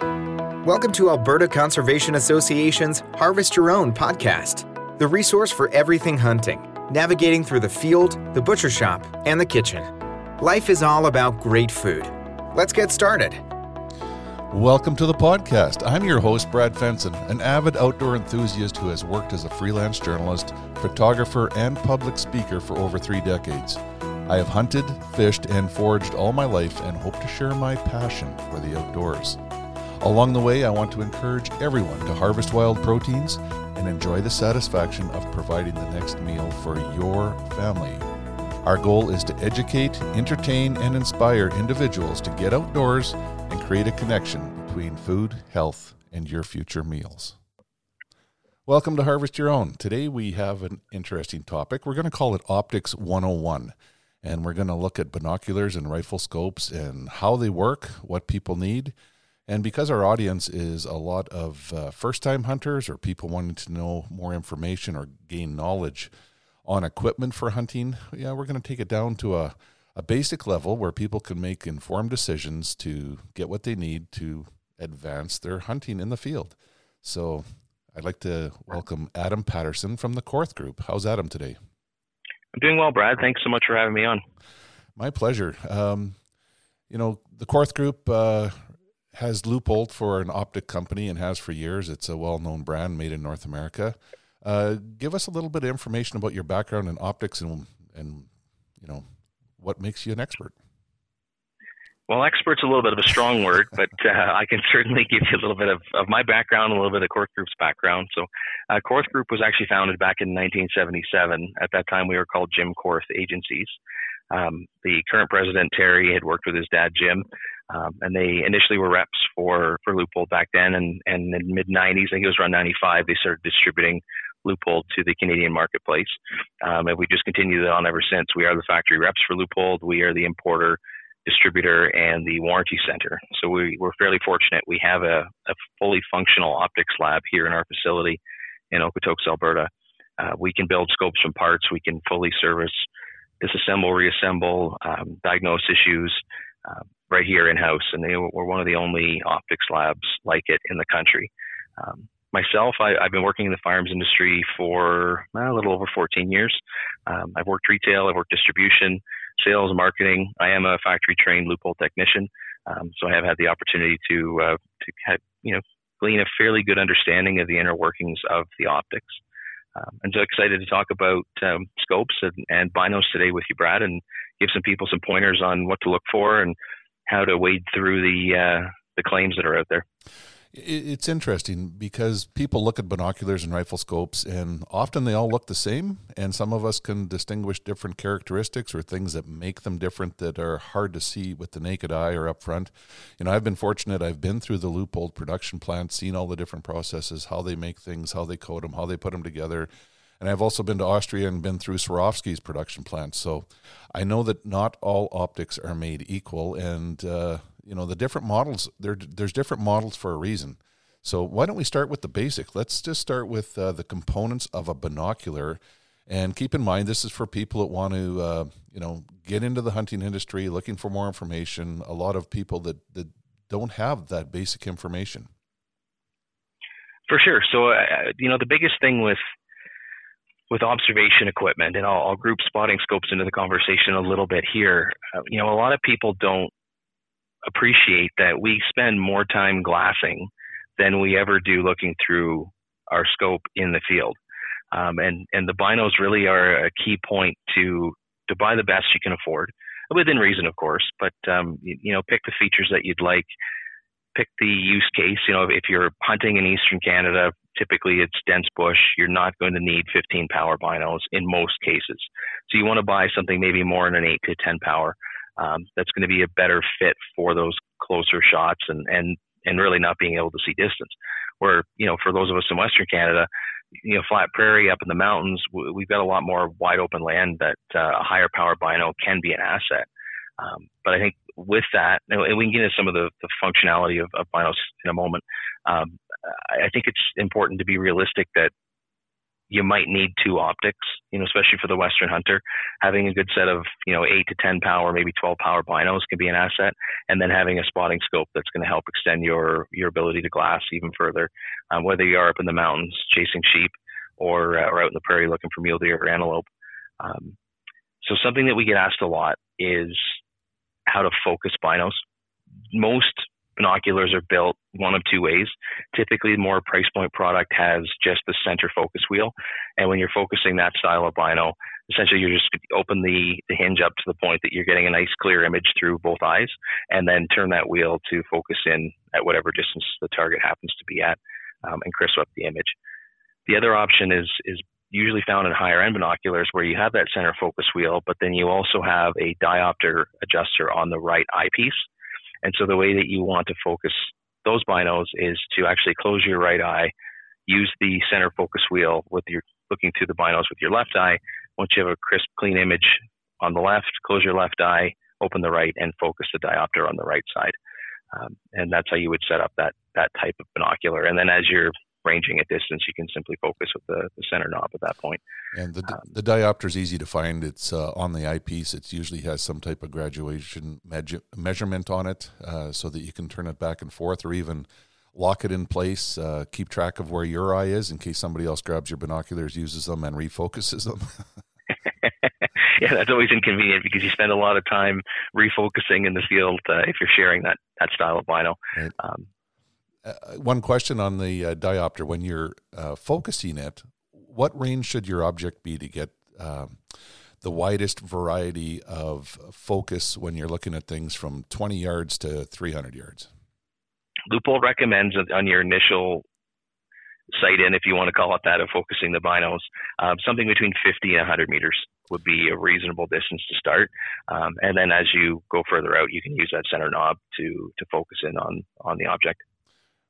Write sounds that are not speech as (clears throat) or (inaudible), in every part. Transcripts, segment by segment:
Welcome to Alberta Conservation Association's Harvest Your Own podcast, the resource for everything hunting, navigating through the field, the butcher shop, and the kitchen. Life is all about great food. Let's get started. Welcome to the podcast. I'm your host, Brad Fenson, an avid outdoor enthusiast who has worked as a freelance journalist, photographer, and public speaker for over three decades. I have hunted, fished, and foraged all my life and hope to share my passion for the outdoors. Along the way, I want to encourage everyone to harvest wild proteins and enjoy the satisfaction of providing the next meal for your family. Our goal is to educate, entertain, and inspire individuals to get outdoors and create a connection between food, health, and your future meals. Welcome to Harvest Your Own. Today we have an interesting topic. We're going to call it Optics 101. And we're going to look at binoculars and rifle scopes and how they work, what people need, and because our audience is a lot of uh, first time hunters or people wanting to know more information or gain knowledge on equipment for hunting, yeah, we're going to take it down to a, a basic level where people can make informed decisions to get what they need to advance their hunting in the field. So I'd like to welcome Adam Patterson from the Korth Group. How's Adam today? I'm doing well, Brad. Thanks so much for having me on. My pleasure. Um, you know, the Korth Group uh, has Leupold for an optic company and has for years. It's a well-known brand made in North America. Uh, give us a little bit of information about your background in optics and and you know what makes you an expert. Well, expert's a little bit of a strong word, but uh, I can certainly give you a little bit of, of my background, a little bit of Korth Group's background. So, uh, Group was actually founded back in 1977. At that time, we were called Jim Korth Agencies. Um, the current president, Terry, had worked with his dad, Jim, um, and they initially were reps for for Leupold back then, and and in mid '90s, I think it was around '95, they started distributing Leupold to the Canadian marketplace, um, and we just continued on ever since. We are the factory reps for Leupold. We are the importer, distributor, and the warranty center. So we, we're fairly fortunate. We have a, a fully functional optics lab here in our facility in Okotoks, Alberta. Uh, we can build scopes from parts. We can fully service, disassemble, reassemble, um, diagnose issues. Uh, right here in house, and they were one of the only optics labs like it in the country. Um, myself, I, have been working in the firearms industry for a little over 14 years. Um, I've worked retail, I've worked distribution, sales, marketing. I am a factory trained Leupold technician, um, so I have had the opportunity to uh, to have, you know glean a fairly good understanding of the inner workings of the optics. Um, I'm so excited to talk about um, scopes and, and binos today with you, Brad, and give some people some pointers on what to look for and how to wade through the uh, the claims that are out there. It's interesting because people look at binoculars and rifle scopes, and often they all look the same. And some of us can distinguish different characteristics or things that make them different that are hard to see with the naked eye or up front. You know, I've been fortunate. I've been through the Leupold production plant, seen all the different processes, how they make things, how they coat them, how they put them together and I've also been to Austria and been through Swarovski's production plant. So I know that not all optics are made equal, and uh, you know the different models. There, there's different models for a reason. So why don't we start with the basic? Let's just start with uh, the components of a binocular, and keep in mind this is for people that want to, uh, you know, get into the hunting industry, looking for more information. A lot of people that that don't have that basic information. For sure. So, uh, you know, the biggest thing with with observation equipment, and I'll, I'll, group spotting scopes into the conversation a little bit here. Uh, you know, a lot of people don't appreciate that we spend more time glassing than we ever do looking through our scope in the field. Um, and and the binos really are a key point to to buy the best you can afford, within reason, of course. But um, you, you know, pick the features that you'd like pick the use case. You know, if you're hunting in eastern Canada, typically it's dense bush. You're not going to need 15 power binos in most cases. So you want to buy something maybe more in an 8 to 10 power. Um, that's going to be a better fit for those closer shots and, and, and really not being able to see distance. Where, you know, for those of us in Western Canada, you know, flat prairie up in the mountains, we've got a lot more wide open land that uh, a higher power bino can be an asset. Um, but I think with that, and we can get into some of the, the functionality of, of binos in a moment. Um, I think it's important to be realistic that you might need two optics, you know, especially for the Western hunter. Having a good set of, you know, eight to 10 power, maybe 12 power binos can be an asset. And then having a spotting scope that's going to help extend your, your ability to glass even further. Um, whether you are up in the mountains chasing sheep or, uh, or out in the prairie looking for mule deer or antelope. Um, so something that we get asked a lot is how to focus binos. Most binoculars are built one of two ways. Typically, more price point product has just the center focus wheel, and when you're focusing that style of bino, essentially you just open the, the hinge up to the point that you're getting a nice clear image through both eyes, and then turn that wheel to focus in at whatever distance the target happens to be at, um, and crisp up the image. The other option is is usually found in higher end binoculars where you have that center focus wheel, but then you also have a diopter adjuster on the right eyepiece and so the way that you want to focus those binos is to actually close your right eye, use the center focus wheel with your looking through the binos with your left eye. Once you have a crisp, clean image on the left, close your left eye, open the right, and focus the diopter on the right side. Um, and that's how you would set up that that type of binocular. And then as you're ranging at distance, you can simply focus with the, the center knob at that point. And the, um, the diopter is easy to find. It's uh, on the eyepiece. It usually has some type of graduation measurement on it uh, so that you can turn it back and forth or even lock it in place, uh, keep track of where your eye is in case somebody else grabs your binoculars, uses them, and refocuses them. (laughs) (laughs) yeah, that's always inconvenient because you spend a lot of time refocusing in the field uh, if you're sharing that, that style of bino. Right. Um, uh, one question on the uh, diopter when you're uh, focusing it, what range should your object be to get um, the widest variety of focus when you're looking at things from 20 yards to 300 yards? Leupold recommends on your initial sight in, if you want to call it that, of focusing the binos, um, something between 50 and 100 meters would be a reasonable distance to start. Um, and then as you go further out, you can use that center knob to to focus in on on the object.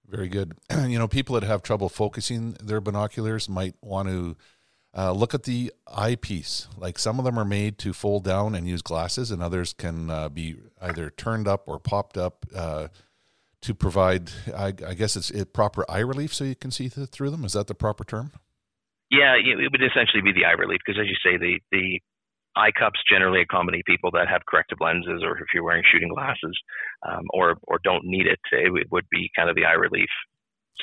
Very good. (clears throat) you know, people that have trouble focusing their binoculars might want to uh, look at the eyepiece. Like some of them are made to fold down and use glasses, and others can uh, be either turned up or popped up uh, to provide, I, I guess it's it, proper eye relief so you can see th- through them. Is that the proper term? Yeah, it would essentially be the eye relief because, as you say, the the eye cups generally accommodate people that have corrective lenses or if you're wearing shooting glasses um, or or don't need it, it would be kind of the eye relief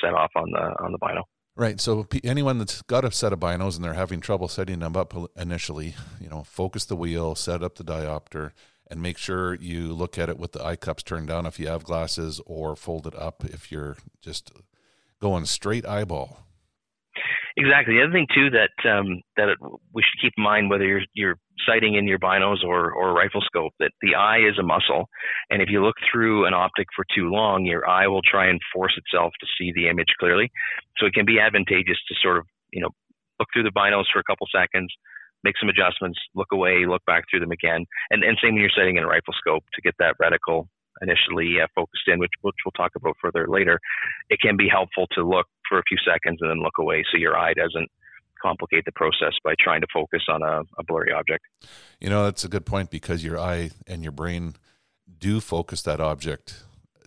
set off on the on the bino. Right. So anyone that's got a set of binos and they're having trouble setting them up initially, you know, focus the wheel, set up the diopter, and make sure you look at it with the eye cups turned down if you have glasses, or fold it up if you're just going straight eyeball. Exactly. The other thing too that um, that we should keep in mind, whether you're you're sighting in your binos or or rifle scope, that the eye is a muscle, and if you look through an optic for too long, your eye will try and force itself to see the image clearly. So it can be advantageous to sort of you know look through the binos for a couple seconds, make some adjustments, look away, look back through them again, and and same when you're sighting in a rifle scope to get that reticle initially uh, focused in, which, which we'll talk about further later, it can be helpful to look for a few seconds and then look away so your eye doesn't complicate the process by trying to focus on a, a blurry object. You know, that's a good point because your eye and your brain do focus that object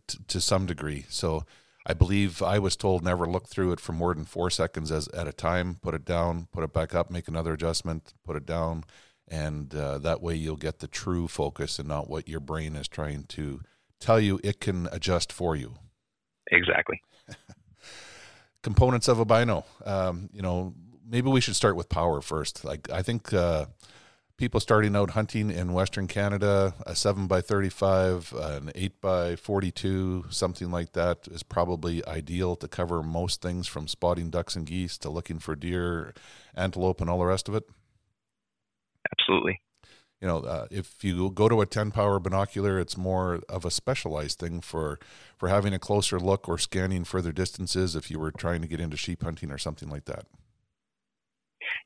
t- to some degree. So I believe I was told never look through it for more than four seconds as, at a time, put it down, put it back up, make another adjustment, put it down. And uh, that way you'll get the true focus and not what your brain is trying to tell you it can adjust for you. Exactly. (laughs) Components of a bino. Um, you know, maybe we should start with power first. Like I think uh, people starting out hunting in Western Canada, a seven by thirty-five, an eight by forty-two, something like that is probably ideal to cover most things from spotting ducks and geese to looking for deer, antelope, and all the rest of it. Absolutely you know, uh, if you go to a 10 power binocular, it's more of a specialized thing for for having a closer look or scanning further distances if you were trying to get into sheep hunting or something like that.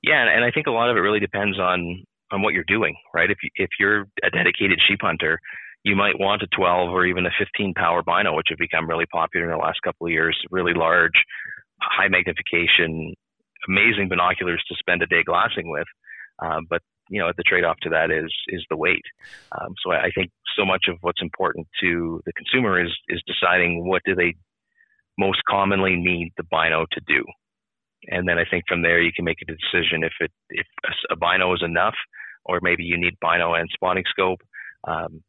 Yeah, and I think a lot of it really depends on on what you're doing, right? If you, if you're a dedicated sheep hunter, you might want a 12 or even a 15 power bino, which have become really popular in the last couple of years. Really large, high magnification, amazing binoculars to spend a day glassing with. Uh, but you know, the trade-off to that is is the weight. Um, so I, I think so much of what's important to the consumer is is deciding what do they most commonly need the bino to do. and then I think from there you can make a decision if it if a, bino is enough, or maybe you need bino and spotting scope. Um,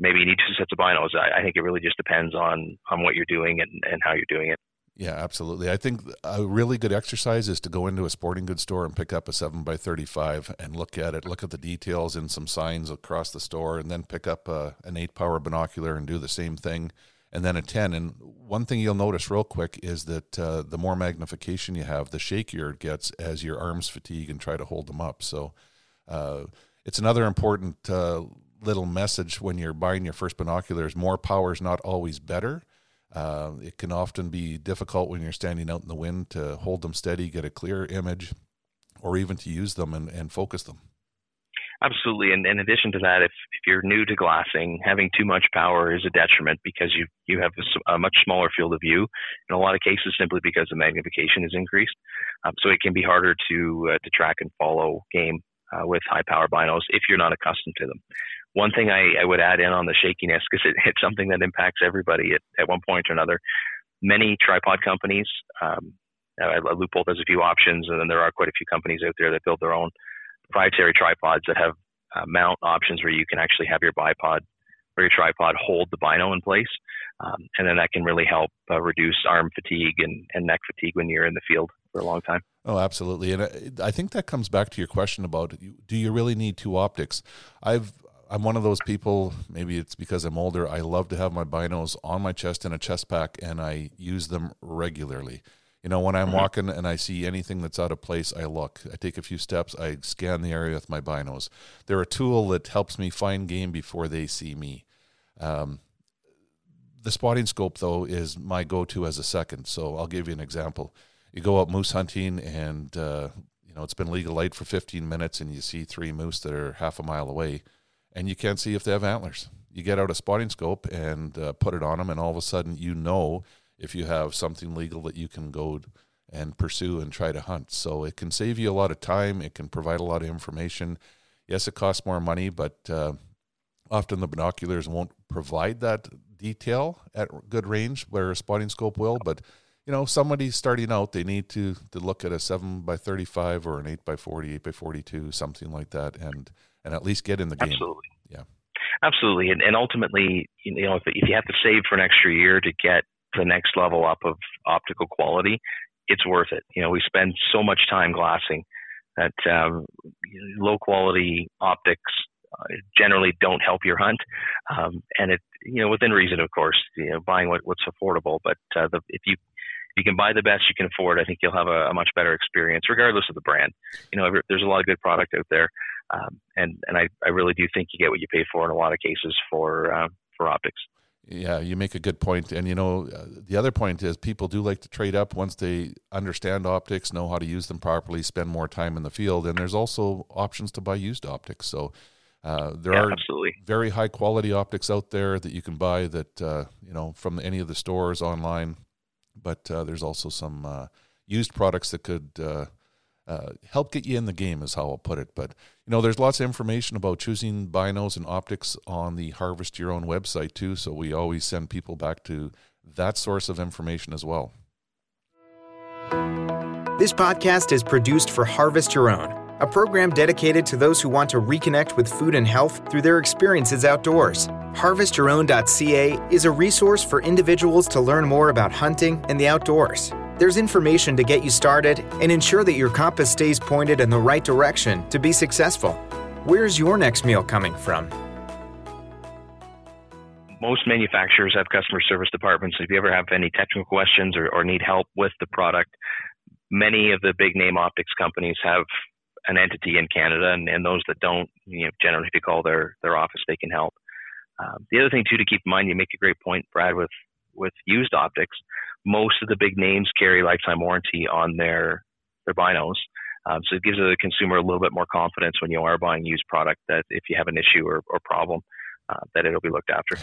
maybe you need two sets of binos. I, I, think it really just depends on on what you're doing and, and how you're doing it. Yeah, absolutely. I think a really good exercise is to go into a sporting goods store and pick up a 7 by 35 and look at it, look at the details and some signs across the store, and then pick up a, an 8 power binocular and do the same thing, and then a 10. And one thing you'll notice real quick is that uh, the more magnification you have, the shakier it gets as your arms fatigue and try to hold them up. So uh, it's another important uh, little message when you're buying your first binoculars more power is not always better uh, it can often be difficult when you're standing out in the wind to hold them steady, get a clear image, or even to use them and, and focus them. Absolutely, and in addition to that, if, if you're new to glassing, having too much power is a detriment because you you have a, a much smaller field of view. In a lot of cases, simply because the magnification is increased, um, so it can be harder to uh, to track and follow game uh, with high power binos if you're not accustomed to them. One thing I, I would add in on the shakiness, because it, it's something that impacts everybody at, at one point or another. Many tripod companies, um, uh, has a few options, and then there are quite a few companies out there that build their own proprietary tripods that have uh, mount options where you can actually have your bipod or your tripod hold the bino in place. Um, and then that can really help uh, reduce arm fatigue and, and neck fatigue when you're in the field for a long time. Oh, absolutely. And I think that comes back to your question about do you really need two optics? I've I'm one of those people. Maybe it's because I'm older. I love to have my binos on my chest in a chest pack, and I use them regularly. You know, when I'm mm-hmm. walking and I see anything that's out of place, I look. I take a few steps. I scan the area with my binos. They're a tool that helps me find game before they see me. Um, the spotting scope, though, is my go-to as a second. So I'll give you an example. You go out moose hunting, and uh, you know it's been legal light for 15 minutes, and you see three moose that are half a mile away and you can't see if they have antlers. You get out a spotting scope and uh, put it on them, and all of a sudden you know if you have something legal that you can go and pursue and try to hunt. So it can save you a lot of time. It can provide a lot of information. Yes, it costs more money, but uh, often the binoculars won't provide that detail at good range where a spotting scope will. But you know, somebody starting out, they need to to look at a seven by thirty five or an eight by 40, 8 by forty two, something like that, and and at least get in the game. Absolutely. Yeah. Absolutely. And, and ultimately, you know, if, if you have to save for an extra year to get the next level up of optical quality, it's worth it. You know, we spend so much time glassing that um, low quality optics uh, generally don't help your hunt. Um, and it, you know, within reason, of course, you know, buying what, what's affordable. But uh, the, if you you can buy the best you can afford, I think you'll have a, a much better experience, regardless of the brand. You know, there's a lot of good product out there. Um, and and I, I really do think you get what you pay for in a lot of cases for uh, for optics. Yeah, you make a good point. And you know, uh, the other point is people do like to trade up once they understand optics, know how to use them properly, spend more time in the field. And there's also options to buy used optics. So uh, there yeah, are absolutely. very high quality optics out there that you can buy that uh, you know from any of the stores online. But uh, there's also some uh, used products that could uh, help get you in the game is how I'll put it. But you know, there's lots of information about choosing binos and optics on the Harvest Your Own website too. So we always send people back to that source of information as well. This podcast is produced for Harvest Your Own, a program dedicated to those who want to reconnect with food and health through their experiences outdoors. HarvestYourOwn.ca is a resource for individuals to learn more about hunting and the outdoors. There's information to get you started and ensure that your compass stays pointed in the right direction to be successful. Where's your next meal coming from? Most manufacturers have customer service departments. If you ever have any technical questions or, or need help with the product, many of the big name optics companies have an entity in Canada, and, and those that don't, you know, generally if you call their their office, they can help. Um, the other thing too to keep in mind, you make a great point, Brad, with with used optics most of the big names carry lifetime warranty on their their binos. Um, so it gives the consumer a little bit more confidence when you are buying used product that if you have an issue or, or problem, uh, that it'll be looked after.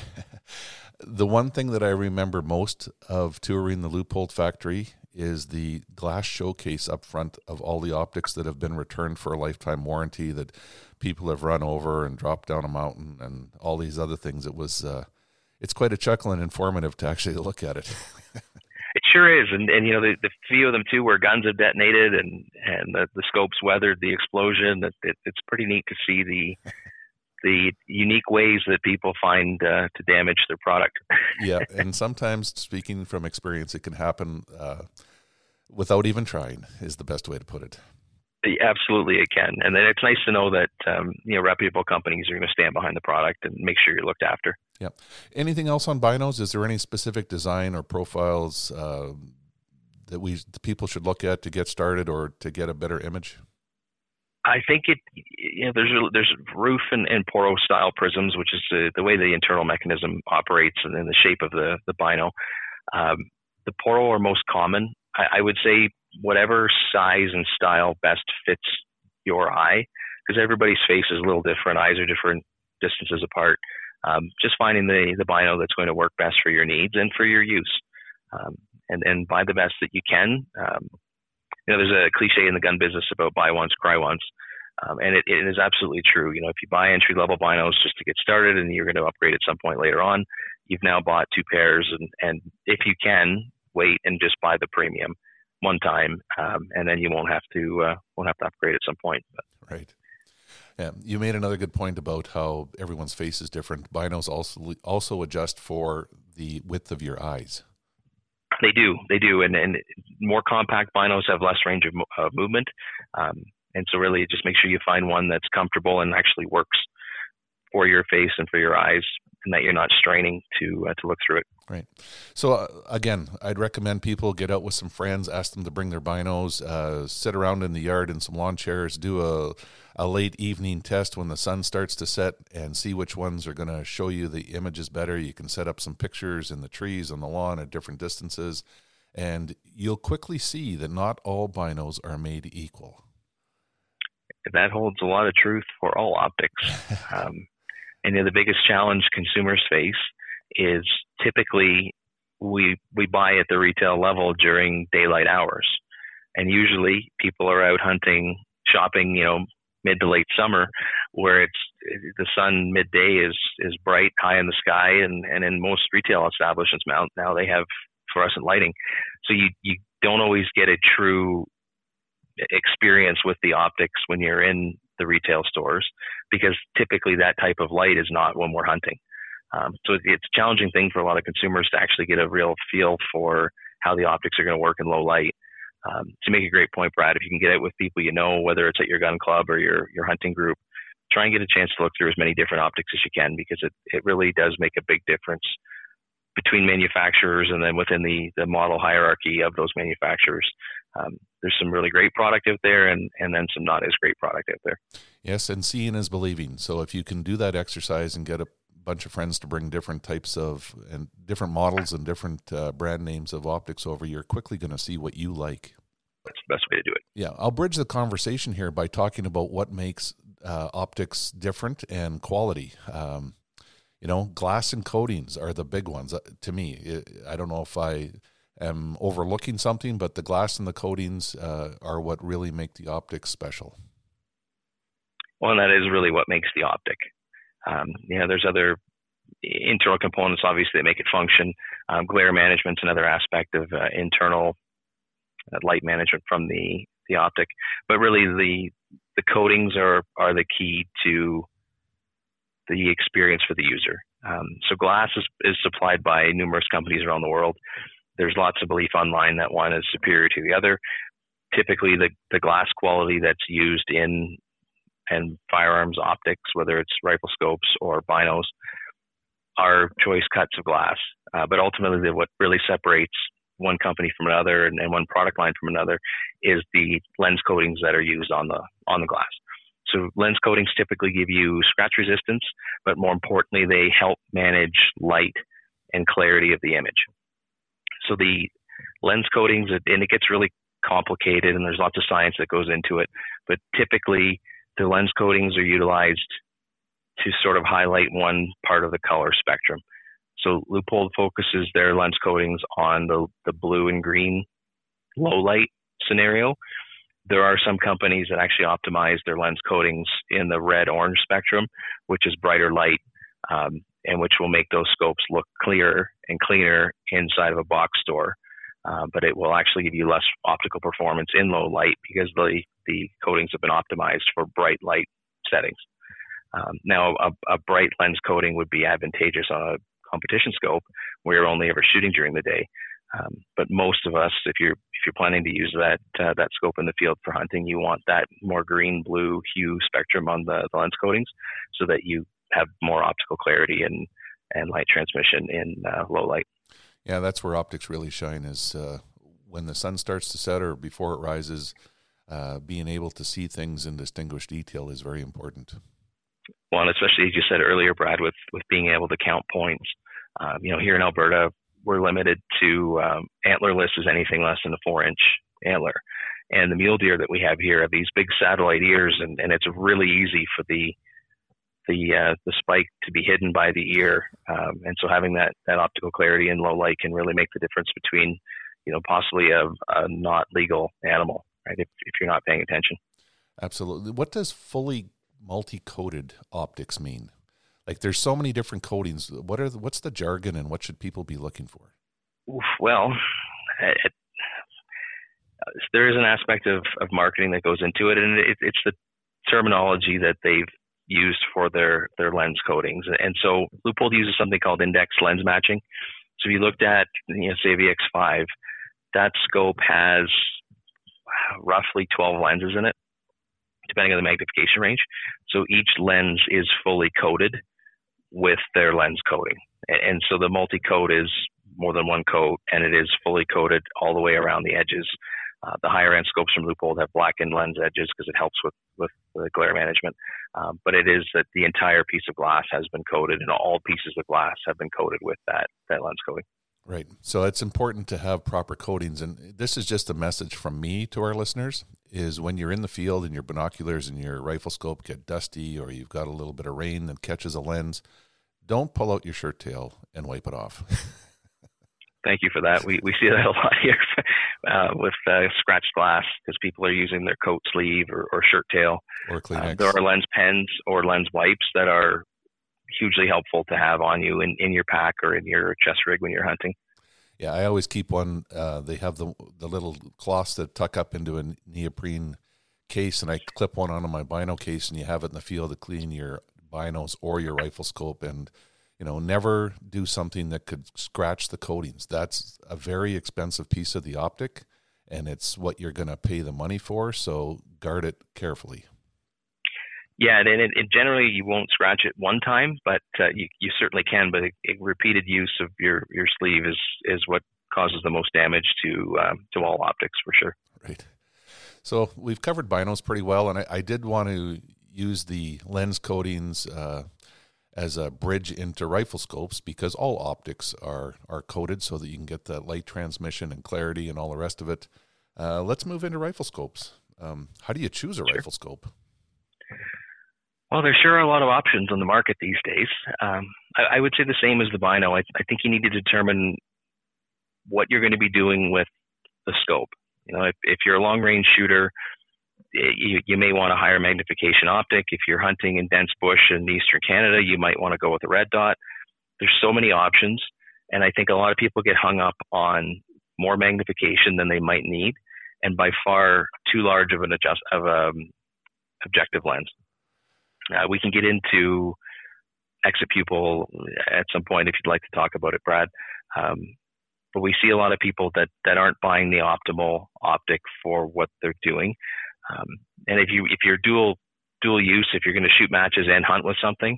(laughs) the one thing that I remember most of touring the Leupold factory is the glass showcase up front of all the optics that have been returned for a lifetime warranty that people have run over and dropped down a mountain and all these other things. It was uh, it's quite a chuckle and informative to actually (laughs) look at it. (laughs) It sure is, and and you know the, the few of them too where guns have detonated and and the, the scopes weathered the explosion. That it, it's pretty neat to see the the unique ways that people find uh, to damage their product. (laughs) yeah, and sometimes, speaking from experience, it can happen uh, without even trying. Is the best way to put it. Absolutely, it can, and then it's nice to know that um, you know reputable companies are going to stand behind the product and make sure you're looked after. Yeah. Anything else on binos? Is there any specific design or profiles uh, that we the people should look at to get started or to get a better image? I think it. You know, there's there's roof and, and Porro style prisms, which is the, the way the internal mechanism operates and then the shape of the the bino. Um, the Porro are most common. I, I would say whatever size and style best fits your eye, because everybody's face is a little different. Eyes are different distances apart. Um, just finding the the bino that's going to work best for your needs and for your use, um, and and buy the best that you can. Um, you know, there's a cliche in the gun business about buy once, cry once. Um, and it, it is absolutely true. You know, if you buy entry level binos just to get started and you're going to upgrade at some point later on, you've now bought two pairs. And, and if you can, wait and just buy the premium one time, um, and then you won't have to uh, won't have to upgrade at some point. But. Right. Yeah, you made another good point about how everyone's face is different. Binos also also adjust for the width of your eyes. They do, they do, and and more compact binos have less range of uh, movement, um, and so really just make sure you find one that's comfortable and actually works for your face and for your eyes, and that you're not straining to uh, to look through it. Right. So uh, again, I'd recommend people get out with some friends, ask them to bring their binos, uh, sit around in the yard in some lawn chairs, do a a late evening test when the sun starts to set, and see which ones are going to show you the images better. You can set up some pictures in the trees on the lawn at different distances, and you'll quickly see that not all binos are made equal. That holds a lot of truth for all optics. (laughs) um, and you know, the biggest challenge consumers face is typically we we buy at the retail level during daylight hours, and usually people are out hunting, shopping, you know, mid to late summer, where it's the sun midday is is bright, high in the sky, and and in most retail establishments now now they have fluorescent lighting, so you you don't always get a true experience with the optics when you're in the retail stores because typically that type of light is not when we're hunting. Um, so it's a challenging thing for a lot of consumers to actually get a real feel for how the optics are going to work in low light. Um, to make a great point, Brad, if you can get out with people you know, whether it's at your gun club or your your hunting group, try and get a chance to look through as many different optics as you can because it, it really does make a big difference between manufacturers and then within the, the model hierarchy of those manufacturers. Um, there's some really great product out there and, and then some not as great product out there. Yes, and seeing is believing. So if you can do that exercise and get a bunch of friends to bring different types of and different models and different uh, brand names of optics over, you're quickly going to see what you like. That's the best way to do it. Yeah, I'll bridge the conversation here by talking about what makes uh, optics different and quality. Um, you know, glass and coatings are the big ones uh, to me. I don't know if I am overlooking something, but the glass and the coatings uh, are what really make the optics special. Well, and that is really what makes the optic. Um, you know, there's other internal components, obviously, that make it function. Um, glare management is another aspect of uh, internal uh, light management from the, the optic. But really, the the coatings are are the key to the experience for the user. Um, so glass is, is supplied by numerous companies around the world. There's lots of belief online that one is superior to the other. Typically, the, the glass quality that's used in and firearms optics, whether it's rifle scopes or binos, are choice cuts of glass. Uh, but ultimately, what really separates one company from another and, and, one product line from another is the lens coatings that are used on the on the glass. So lens coatings typically give you scratch resistance, but more importantly, they help manage light and clarity of the image. So the lens coatings, and it gets really complicated, and there's lots of science that goes into it. But typically, the lens coatings are utilized to sort of highlight one part of the color spectrum. So Leupold focuses their lens coatings on the, the blue and green low light scenario. There are some companies that actually optimize their lens coatings in the red orange spectrum, which is brighter light, um, and which will make those scopes look clearer and cleaner inside of a box store. uh, but it will actually give you less optical performance in low light because the the coatings have been optimized for bright light settings. Um, now, a, a, bright lens coating would be advantageous on a competition scope where you're only ever shooting during the day. Um, but most of us, if you're if you're planning to use that uh, that scope in the field for hunting, you want that more green blue hue spectrum on the, the lens coatings, so that you have more optical clarity and and light transmission in uh, low light. Yeah, that's where optics really shine. Is uh, when the sun starts to set or before it rises. Uh, being able to see things in distinguished detail is very important. Well, and especially as you said earlier, Brad, with with being able to count points. Um, you know, here in Alberta, we're limited to um, antlerless is anything less than a four inch antler. And the mule deer that we have here have these big satellite ears, and, and it's really easy for the the uh, the spike to be hidden by the ear, um, and so having that that optical clarity in low light can really make the difference between, you know, possibly a, a not legal animal, right? If if you're not paying attention. Absolutely. What does fully multi-coated optics mean? Like, there's so many different coatings. What are the, what's the jargon, and what should people be looking for? Well, it, there is an aspect of, of marketing that goes into it, and it, it's the terminology that they've used for their their lens coatings. And so Leupold uses something called index lens matching. So if you looked at you know say VX5, that scope has roughly 12 lenses in it, depending on the magnification range. So each lens is fully coated with their lens coating. And so the multi coat is more than one coat and it is fully coated all the way around the edges. Uh, the higher end scopes from Leupold have blackened lens edges because it helps with, with the glare management. Um, but it is that the entire piece of glass has been coated and all pieces of glass have been coated with that, that lens coating. Right. So it's important to have proper coatings. And this is just a message from me to our listeners is when you're in the field and your binoculars and your rifle scope get dusty or you've got a little bit of rain that catches a lens, don't pull out your shirt tail and wipe it off. (laughs) Thank you for that. We, we see that a lot here (laughs) uh, with uh, scratched glass because people are using their coat sleeve or, or shirt tail. Or Kleenex. Uh, there are lens pens or lens wipes that are hugely helpful to have on you in, in your pack or in your chest rig when you're hunting. Yeah, I always keep one. Uh, they have the the little cloths that tuck up into a neoprene case, and I clip one onto my bino case, and you have it in the field to clean your binos or your rifle scope. And you know, never do something that could scratch the coatings. That's a very expensive piece of the optic, and it's what you're going to pay the money for. So guard it carefully. Yeah, and it, it, generally you won't scratch it one time, but uh, you, you certainly can. But a, a repeated use of your, your sleeve is is what causes the most damage to um, to all optics for sure. Right. So we've covered binos pretty well, and I, I did want to use the lens coatings uh, as a bridge into rifle scopes because all optics are are coated so that you can get that light transmission and clarity and all the rest of it. Uh, let's move into rifle scopes. Um, how do you choose a sure. rifle scope? Well, there sure are a lot of options on the market these days. Um, I, I, would say the same as the Bino. I, I, think you need to determine what you're going to be doing with the scope. You know, if, if you're a long range shooter, eh, you, you may want a higher magnification optic. If you're hunting in dense bush in eastern Canada, you might want to go with a red dot. There's so many options, and I think a lot of people get hung up on more magnification than they might need, and by far too large of an adjust of a um, objective lens. Uh, we can get into exit pupil at some point if you'd like to talk about it, Brad. Um, but we see a lot of people that, that aren't buying the optimal optic for what they're doing. Um, and if you if you're dual dual use, if you're going to shoot matches and hunt with something,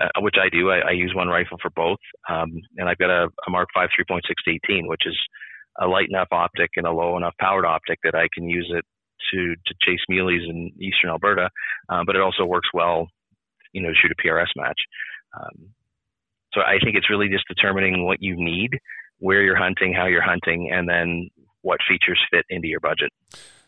uh, which I do, I, I, use one rifle for both, um, and I've got a, a Mark V 3.6 18, which is a light enough optic and a low enough powered optic that I can use it to to chase muleys in eastern Alberta, uh, but it also works well, you know, to shoot a PRS match. Um, so I think it's really just determining what you need, where you're hunting, how you're hunting, and then what features fit into your budget.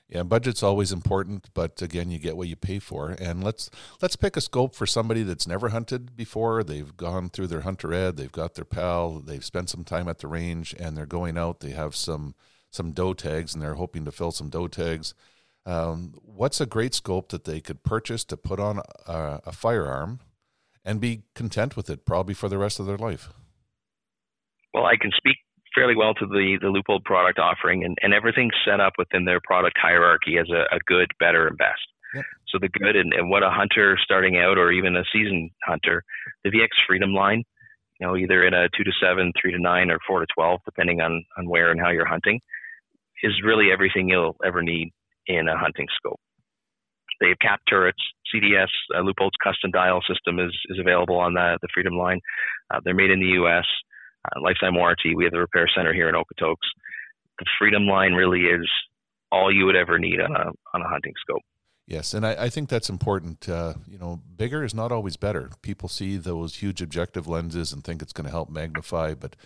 Yeah, budget's always important, but again, you get what you pay for. And let's let's pick a scope for somebody that's never hunted before. They've gone through their hunter ed, they've got their pal, they've spent some time at the range, and they're going out. They have some some doe tags, and they're hoping to fill some doe tags. Um, what's a great scope that they could purchase to put on a, a firearm and be content with it, probably for the rest of their life? Well, I can speak fairly well to the the Leupold product offering, and, and everything's set up within their product hierarchy as a, a good, better, and best. Yep. So the good and, and what a hunter starting out, or even a seasoned hunter, the VX Freedom line, you know, either in a two to seven, three to nine, or four to twelve, depending on on where and how you're hunting, is really everything you'll ever need in a hunting scope. They have cap turrets, CDS, uh, Leupold's custom dial system is, is available on the, the Freedom line. Uh, they're made in the U.S. Uh, lifetime warranty. We have the repair center here in Okotoks. The Freedom line really is all you would ever need on a on a hunting scope. Yes, and I, I think that's important. Uh, you know, bigger is not always better. People see those huge objective lenses and think it's going to help magnify, but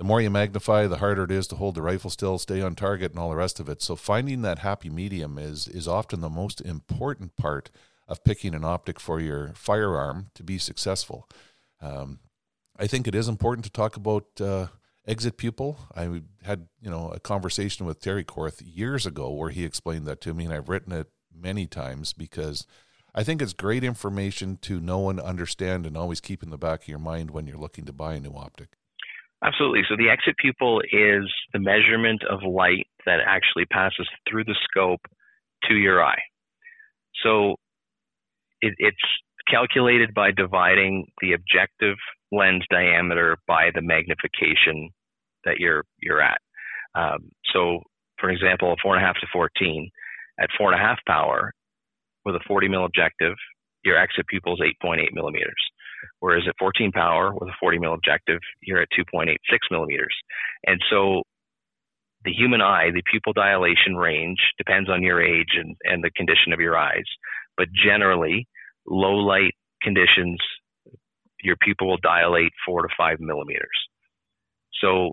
the more you magnify, the harder it is to hold the rifle still, stay on target, and all the rest of it. So finding that happy medium is is often the most important part of picking an optic for your firearm to be successful. Um, I think it is important to talk about uh, exit pupil. I had you know a conversation with Terry Korth years ago where he explained that to me, and I've written it many times because I think it's great information to know and understand, and always keep in the back of your mind when you're looking to buy a new optic. Absolutely. So the exit pupil is the measurement of light that actually passes through the scope to your eye. So it, it's calculated by dividing the objective lens diameter by the magnification that you're you're at. Um, so, for example, a four and a half to 14 at four and a half power with a 40 mil objective, your exit pupil is 8.8 millimeters. Whereas at 14 power with a 40 mil objective, you're at 2.86 millimeters. And so the human eye, the pupil dilation range depends on your age and, and the condition of your eyes. But generally, low light conditions, your pupil will dilate four to five millimeters. So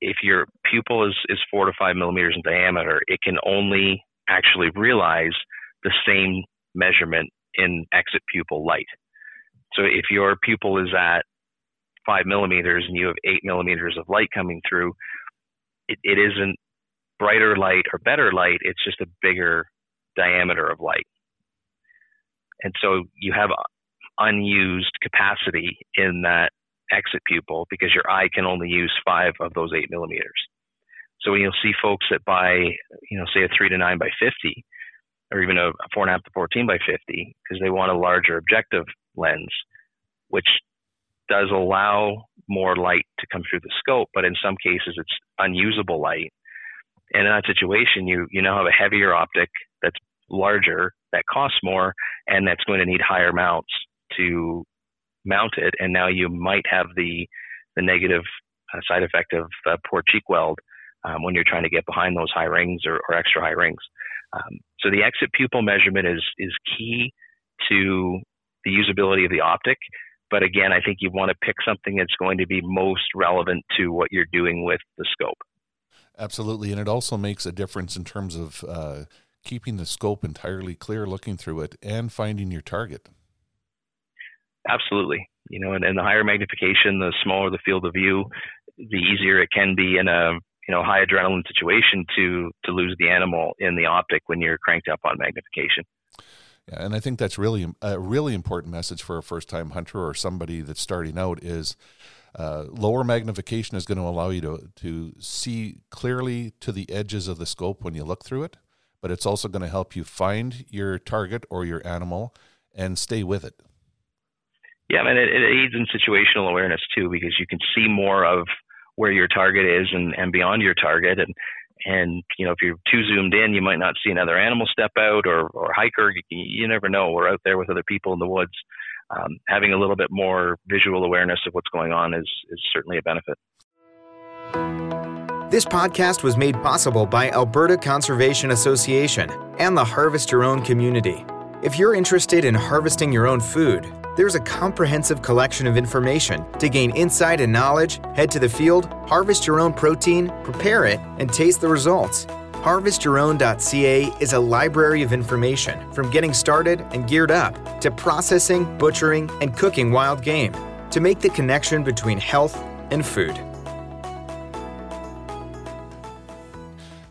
if your pupil is, is four to five millimeters in diameter, it can only actually realize the same measurement in exit pupil light. So if your pupil is at five millimeters and you have eight millimeters of light coming through, it, it isn't brighter light or better light. It's just a bigger diameter of light. And so you have unused capacity in that exit pupil because your eye can only use five of those eight millimeters. So when you'll see folks that buy, you know, say a three to nine by 50, or even a four and a half to 14 by 50, because they want a larger objective lens, which does allow more light to come through the scope, but in some cases it's unusable light. And in that situation, you, you now have a heavier optic that's larger, that costs more, and that's going to need higher mounts to mount it. And now you might have the, the negative uh, side effect of uh, poor cheek weld um, when you're trying to get behind those high rings or, or extra high rings. Um, so the exit pupil measurement is, is key to the usability of the optic. But again, I think you want to pick something that's going to be most relevant to what you're doing with the scope. Absolutely. And it also makes a difference in terms of uh, keeping the scope entirely clear, looking through it, and finding your target. Absolutely. You know, and, and the higher magnification, the smaller the field of view, the easier it can be in a you know high adrenaline situation to to lose the animal in the optic when you're cranked up on magnification. Yeah, and I think that's really a really important message for a first time hunter or somebody that's starting out is uh, lower magnification is going to allow you to to see clearly to the edges of the scope when you look through it, but it's also going to help you find your target or your animal and stay with it. Yeah, and it, it aids in situational awareness too because you can see more of where your target is and, and beyond your target and and you know if you're too zoomed in you might not see another animal step out or or hiker. You, you never know. We're out there with other people in the woods. Um, having a little bit more visual awareness of what's going on is is certainly a benefit. This podcast was made possible by Alberta Conservation Association and the Harvest Your Own community. If you're interested in harvesting your own food, there's a comprehensive collection of information. To gain insight and knowledge, head to the field, harvest your own protein, prepare it, and taste the results. HarvestYourOwn.ca is a library of information from getting started and geared up to processing, butchering, and cooking wild game to make the connection between health and food.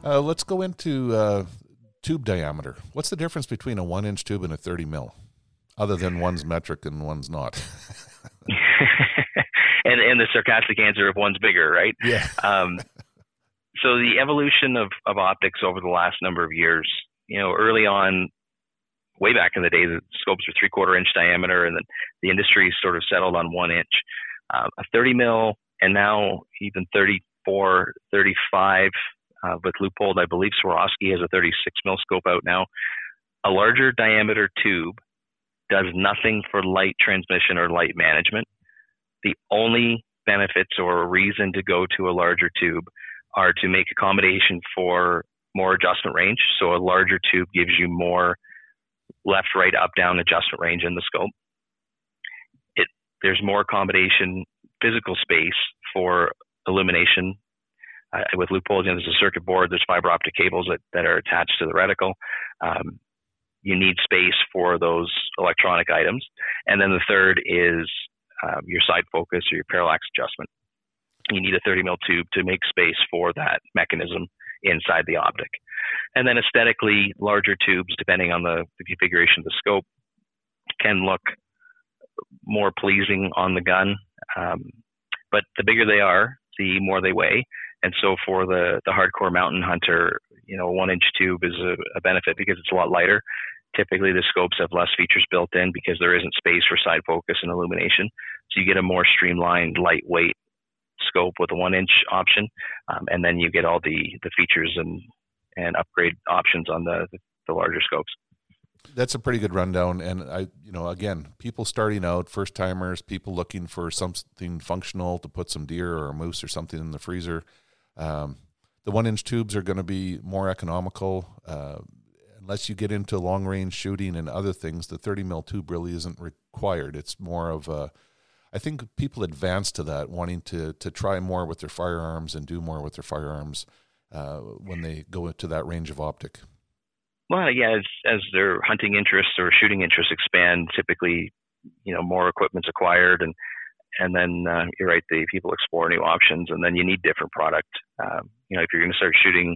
Uh, let's go into uh, tube diameter. What's the difference between a one inch tube and a 30 mil? other than one's metric and one's not. (laughs) and and the sarcastic answer of one's bigger, right? Yeah. Um, so the evolution of, of optics over the last number of years, you know, early on, way back in the day, the scopes were three quarter inch diameter, and then the industry sort of settled on one inch. Uh, a 30 mil, and now even 34, 35 uh, with Leupold. I believe Swarovski has a 36 mil scope out now. A larger diameter tube does nothing for light transmission or light management. The only benefits or reason to go to a larger tube are to make accommodation for more adjustment range. So a larger tube gives you more left, right, up, down adjustment range in the scope. It there's more accommodation, physical space for illumination. Uh, with Leupolds. you know, there's a circuit board, there's fiber optic cables that, that are attached to the reticle. Um, you need space for those electronic items. And then the third is um, your side focus or your parallax adjustment. You need a 30 mil tube to make space for that mechanism inside the optic. And then aesthetically, larger tubes, depending on the, the configuration of the scope, can look more pleasing on the gun. Um, but the bigger they are, the more they weigh. And so for the, the hardcore mountain hunter, you know, one inch tube is a, a benefit because it's a lot lighter. Typically, the scopes have less features built in because there isn't space for side focus and illumination. So you get a more streamlined, lightweight scope with a one inch option, um, and then you get all the the features and and upgrade options on the the larger scopes. That's a pretty good rundown, and I, you know, again, people starting out, first timers, people looking for something functional to put some deer or a moose or something in the freezer. Um, the one inch tubes are going to be more economical. Uh, unless you get into long range shooting and other things, the 30 mil tube really isn't required. It's more of a I think people advance to that, wanting to to try more with their firearms and do more with their firearms uh, when they go to that range of optic. Well, yeah, as as their hunting interests or shooting interests expand, typically, you know, more equipment's acquired, and and then uh, you're right, the people explore new options, and then you need different product. Um, you know, if you're going to start shooting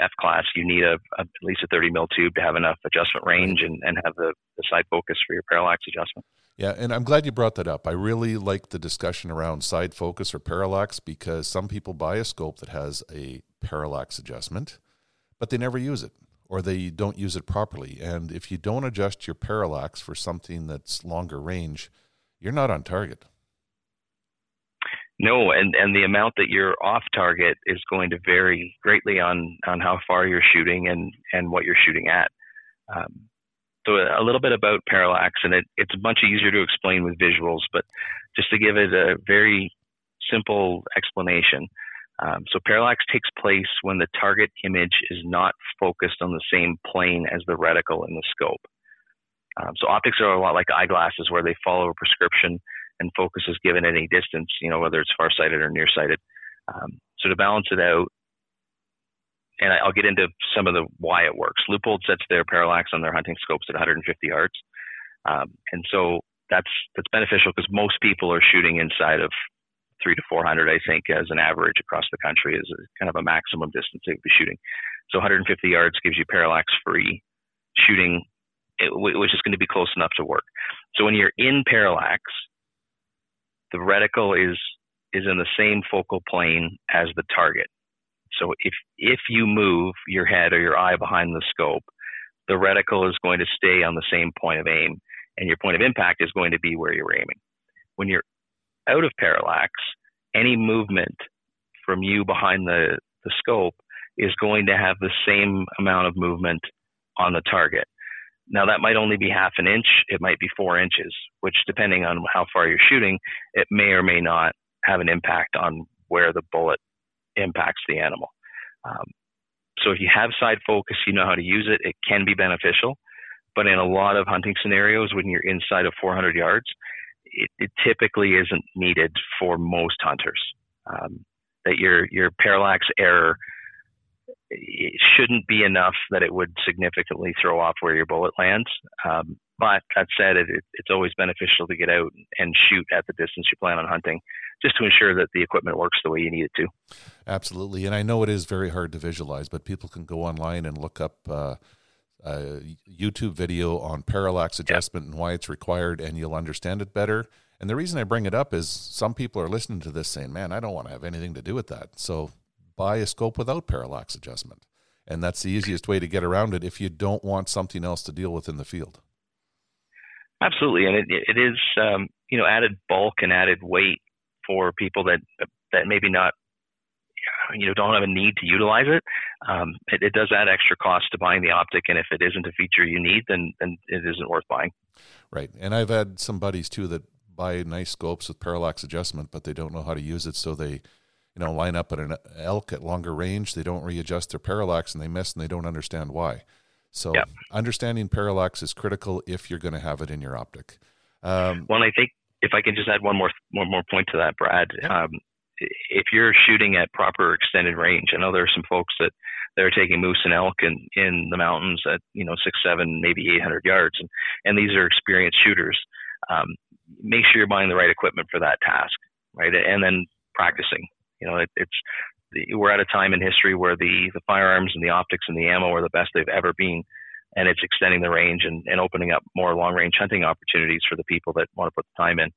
F class, you need a, a, at least a 30 mil tube to have enough adjustment range and, and have the, the side focus for your parallax adjustment. Yeah, and I'm glad you brought that up. I really like the discussion around side focus or parallax because some people buy a scope that has a parallax adjustment, but they never use it or they don't use it properly. And if you don't adjust your parallax for something that's longer range, you're not on target. No, and, and the amount that you're off target is going to vary greatly on, on how far you're shooting and, and what you're shooting at. Um, so a little bit about parallax, and it, it's much easier to explain with visuals, but just to give it a very simple explanation. Um, so parallax takes place when the target image is not focused on the same plane as the reticle in the scope. Um, so optics are a lot like eyeglasses, where they follow a prescription and focus is given at any distance, you know, whether it's farsighted or nearsighted. Um, so to balance it out, and I'll get into some of the why it works. Leupold sets their parallax on their hunting scopes at 150 yards, um, and so that's that's beneficial because most people are shooting inside of three to 400, I think, as an average across the country is kind of a maximum distance they would be shooting. So 150 yards gives you parallax free shooting, which is going to be close enough to work. So when you're in parallax, the reticle is is in the same focal plane as the target. So if if you move your head or your eye behind the scope, the reticle is going to stay on the same point of aim, and your point of impact is going to be where you're aiming. When you're out of parallax, any movement from you behind the, the scope is going to have the same amount of movement on the target. Now that might only be half an inch, it might be four inches, which depending on how far you're shooting, it may or may not have an impact on where the bullet impacts the animal. Um, so if you have side focus, you know how to use it. It can be beneficial, but in a lot of hunting scenarios, when you're inside of 400 yards, it, it typically isn't needed for most hunters. Um, that your your parallax error shouldn't be enough that it would significantly throw off where your bullet lands. Um, but that said, it, it, it's always beneficial to get out and shoot at the distance you plan on hunting, just to ensure that the equipment works the way you need it to. Absolutely, and I know it is very hard to visualize, but people can go online and look up. Uh, a YouTube video on parallax adjustment and why it's required, and you'll understand it better. And the reason I bring it up is some people are listening to this saying, "Man, I don't want to have anything to do with that." So buy a scope without parallax adjustment, and that's the easiest way to get around it if you don't want something else to deal with in the field. Absolutely, and it, it is um, you know added bulk and added weight for people that that maybe not you know don't have a need to utilize it. Um, it, it does add extra cost to buying the optic, and if it isn't a feature you need, then then it isn't worth buying. Right, and I've had some buddies too that buy nice scopes with parallax adjustment, but they don't know how to use it, so they you know line up at an elk at longer range. They don't readjust their parallax, and they miss, and they don't understand why. So yep. understanding parallax is critical if you're going to have it in your optic. Um, well, I think if I can just add one more one more point to that, Brad. Um, if you're shooting at proper extended range, I know there are some folks that they're taking moose and elk in, in the mountains at you know six, seven, maybe 800 yards, and and these are experienced shooters. Um, make sure you're buying the right equipment for that task, right? And then practicing. You know, it, it's we're at a time in history where the the firearms and the optics and the ammo are the best they've ever been, and it's extending the range and, and opening up more long range hunting opportunities for the people that want to put the time in.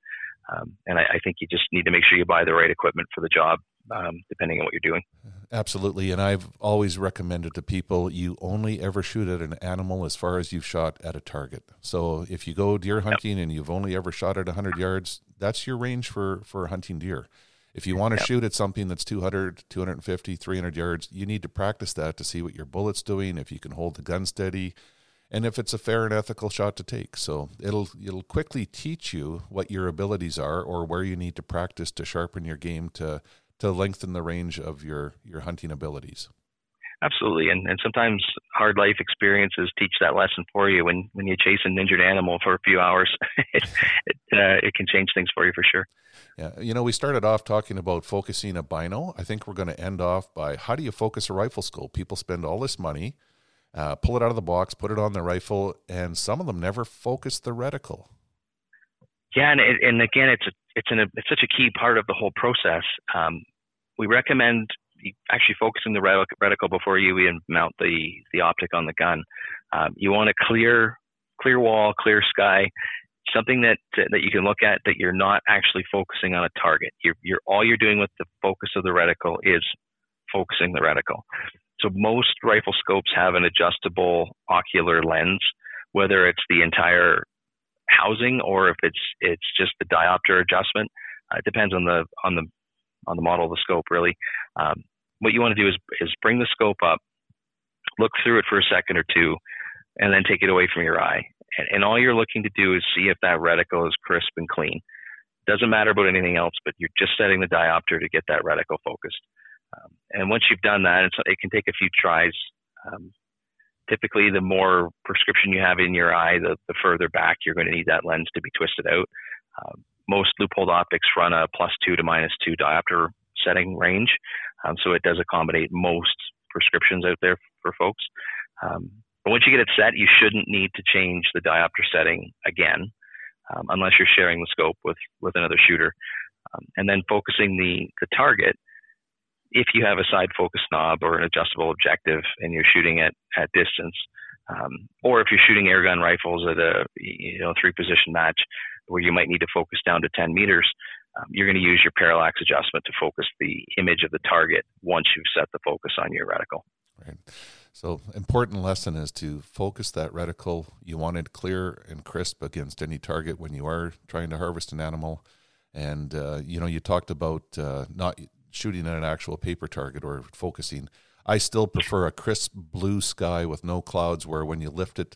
Um, and I, I, think you just need to make sure you buy the right equipment for the job, um, depending on what you're doing. Absolutely, and I've always recommended to people you only ever shoot at an animal as far as you've shot at a target. So if you go deer hunting yep. and you've only ever shot at 100 yards, that's your range for for hunting deer. If you want to yep. shoot at something that's 200, 250, 300 yards, you need to practice that to see what your bullet's doing, if you can hold the gun steady, and if it's a fair and ethical shot to take. So it'll it'll quickly teach you what your abilities are or where you need to practice to sharpen your game to to lengthen the range of your your hunting abilities. Absolutely, and and sometimes hard life experiences teach that lesson for you. When when you chase an injured animal for a few hours, it (laughs) it, uh, it can change things for you for sure. Yeah, you know, we started off talking about focusing a bino. I think we're going to end off by how do you focus a rifle scope? People spend all this money, uh, pull it out of the box, put it on their rifle, and some of them never focus the reticle. Yeah, and and again, it's a, it's an it's such a key part of the whole process. Um, we recommend actually focusing the reticle before you even mount the the optic on the gun. Um, you want a clear clear wall, clear sky, something that that you can look at that you're not actually focusing on a target. You're, you're all you're doing with the focus of the reticle is focusing the reticle. So most rifle scopes have an adjustable ocular lens, whether it's the entire housing or if it's it's just the diopter adjustment. Uh, it depends on the on the on the model of the scope really. Um, what you want to do is, is bring the scope up, look through it for a second or two, and then take it away from your eye. And, and all you're looking to do is see if that reticle is crisp and clean. Doesn't matter about anything else, but you're just setting the diopter to get that reticle focused. Um, and once you've done that, it can take a few tries. Um, typically, the more prescription you have in your eye, the, the further back you're going to need that lens to be twisted out. Um, most Leupold optics run a plus two to minus two diopter setting range. Um, so it does accommodate most prescriptions out there for folks. But once you get it set, you shouldn't need to change the diopter setting again, um, unless you're sharing the scope with, with another shooter. Um, and then focusing the, the target, if you have a side focus knob or an adjustable objective and you're shooting at, at distance, um, or if you're shooting airgun rifles at a you know three position match where you might need to focus down to 10 meters, um, you're going to use your parallax adjustment to focus the image of the target once you've set the focus on your reticle. Right. So, important lesson is to focus that reticle. You want it clear and crisp against any target when you are trying to harvest an animal. And uh, you know, you talked about uh, not shooting at an actual paper target or focusing. I still prefer a crisp blue sky with no clouds, where when you lift it,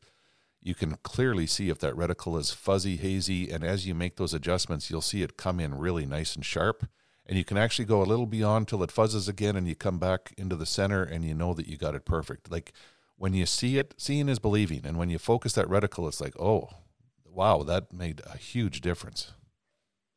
you can clearly see if that reticle is fuzzy, hazy, and as you make those adjustments, you'll see it come in really nice and sharp. And you can actually go a little beyond till it fuzzes again, and you come back into the center, and you know that you got it perfect. Like when you see it, seeing is believing, and when you focus that reticle, it's like, oh, wow, that made a huge difference.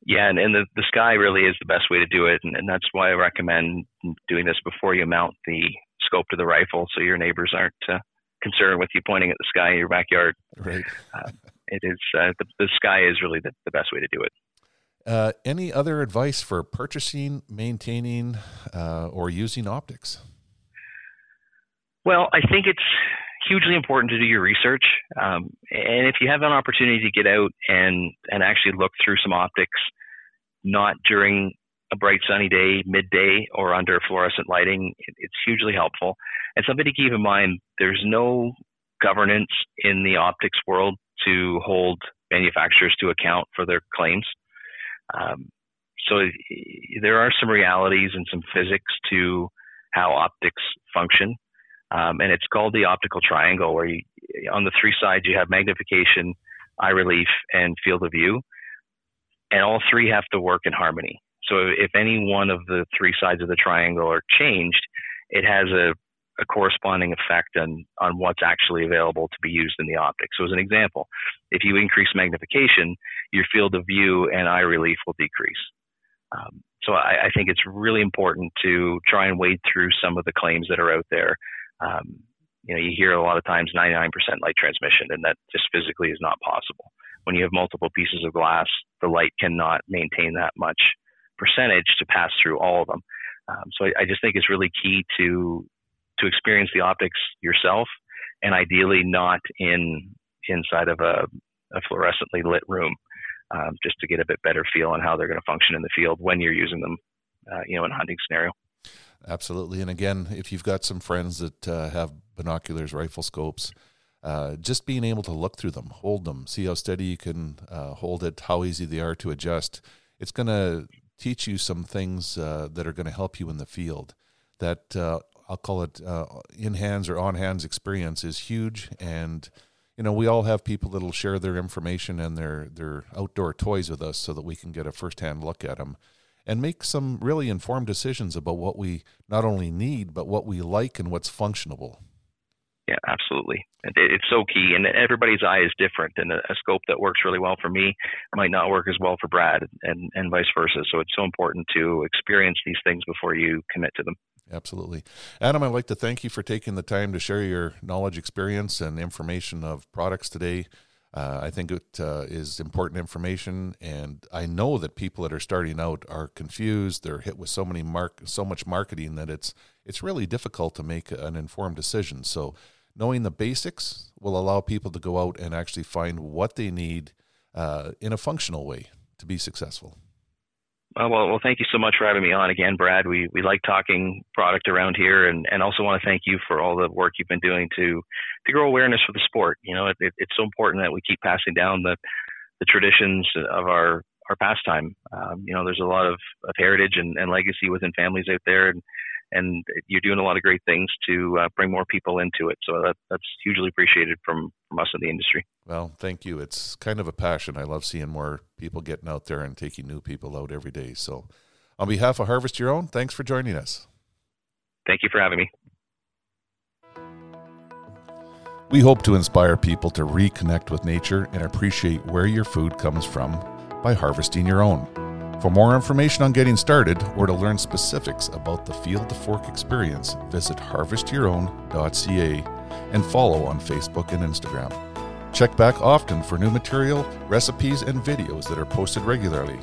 Yeah, and, and the, the sky really is the best way to do it, and, and that's why I recommend doing this before you mount the scope to the rifle, so your neighbors aren't uh, concern with you pointing at the sky in your backyard. Right. Uh, it is uh, the, the sky is really the, the best way to do it. Uh, any other advice for purchasing, maintaining, uh, or using optics? Well, I think it's hugely important to do your research. Um, and if you have an opportunity to get out and, and actually look through some optics, not during a bright sunny day, midday, or under fluorescent lighting, it's hugely helpful. And something to keep in mind there's no governance in the optics world to hold manufacturers to account for their claims. Um, so there are some realities and some physics to how optics function. Um, and it's called the optical triangle, where you, on the three sides you have magnification, eye relief, and field of view, and all three have to work in harmony. So if any one of the three sides of the triangle are changed, it has a, a corresponding effect on, on what's actually available to be used in the optics. So as an example, if you increase magnification, your field of view and eye relief will decrease. Um, so I, I, think it's really important to try and wade through some of the claims that are out there. Um, you know, you hear a lot of times 99% light transmission, and that just physically is not possible. When you have multiple pieces of glass, the light cannot maintain that much percentage to pass through all of them. Um, so I, I, just think it's really key to to experience the optics yourself, and ideally not in inside of a, a fluorescently lit room um, just to get a bit better feel on how they're going to function in the field when you're using them, uh, you know, in a hunting scenario. Absolutely. And again, if you've got some friends that uh, have binoculars, rifle scopes, uh, just being able to look through them, hold them, see how steady you can uh, hold it, how easy they are to adjust. It's going to teach you some things uh, that are going to help you in the field. That uh, I'll call it uh, in hands or on hands experience is huge and you know, we all have people that'll share their information and their their outdoor toys with us so that we can get a firsthand look at them and make some really informed decisions about what we not only need but what we like and what's functionable. Yeah, absolutely. It's so key, and everybody's eye is different. And a scope that works really well for me might not work as well for Brad, and and vice versa. So it's so important to experience these things before you commit to them. Absolutely. Adam, I'd like to thank you for taking the time to share your knowledge, experience, and information of products today. Uh, I think it uh, is important information, and I know that people that are starting out are confused. They're hit with so many mark, so much marketing that it's it's really difficult to make an informed decision. So, knowing the basics will allow people to go out and actually find what they need uh, in a functional way to be successful. Uh, well, well, thank you so much for having me on again, Brad. We we like talking product around here, and, and also want to thank you for all the work you've been doing to to grow awareness for the sport. You know, it, it, it's so important that we keep passing down the the traditions of our our pastime. Um, you know, there's a lot of, of heritage and, and legacy within families out there, and and you're doing a lot of great things to uh, bring more people into it. So that, that's hugely appreciated from, from us in the industry. Well, thank you. It's kind of a passion. I love seeing more people getting out there and taking new people out every day. So, on behalf of Harvest Your Own, thanks for joining us. Thank you for having me. We hope to inspire people to reconnect with nature and appreciate where your food comes from by harvesting your own. For more information on getting started or to learn specifics about the Field to Fork experience, visit harvestyourown.ca and follow on Facebook and Instagram. Check back often for new material, recipes, and videos that are posted regularly.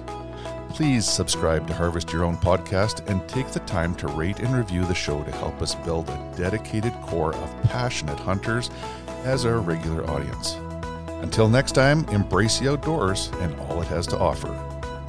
Please subscribe to Harvest Your Own podcast and take the time to rate and review the show to help us build a dedicated core of passionate hunters as our regular audience. Until next time, embrace the outdoors and all it has to offer.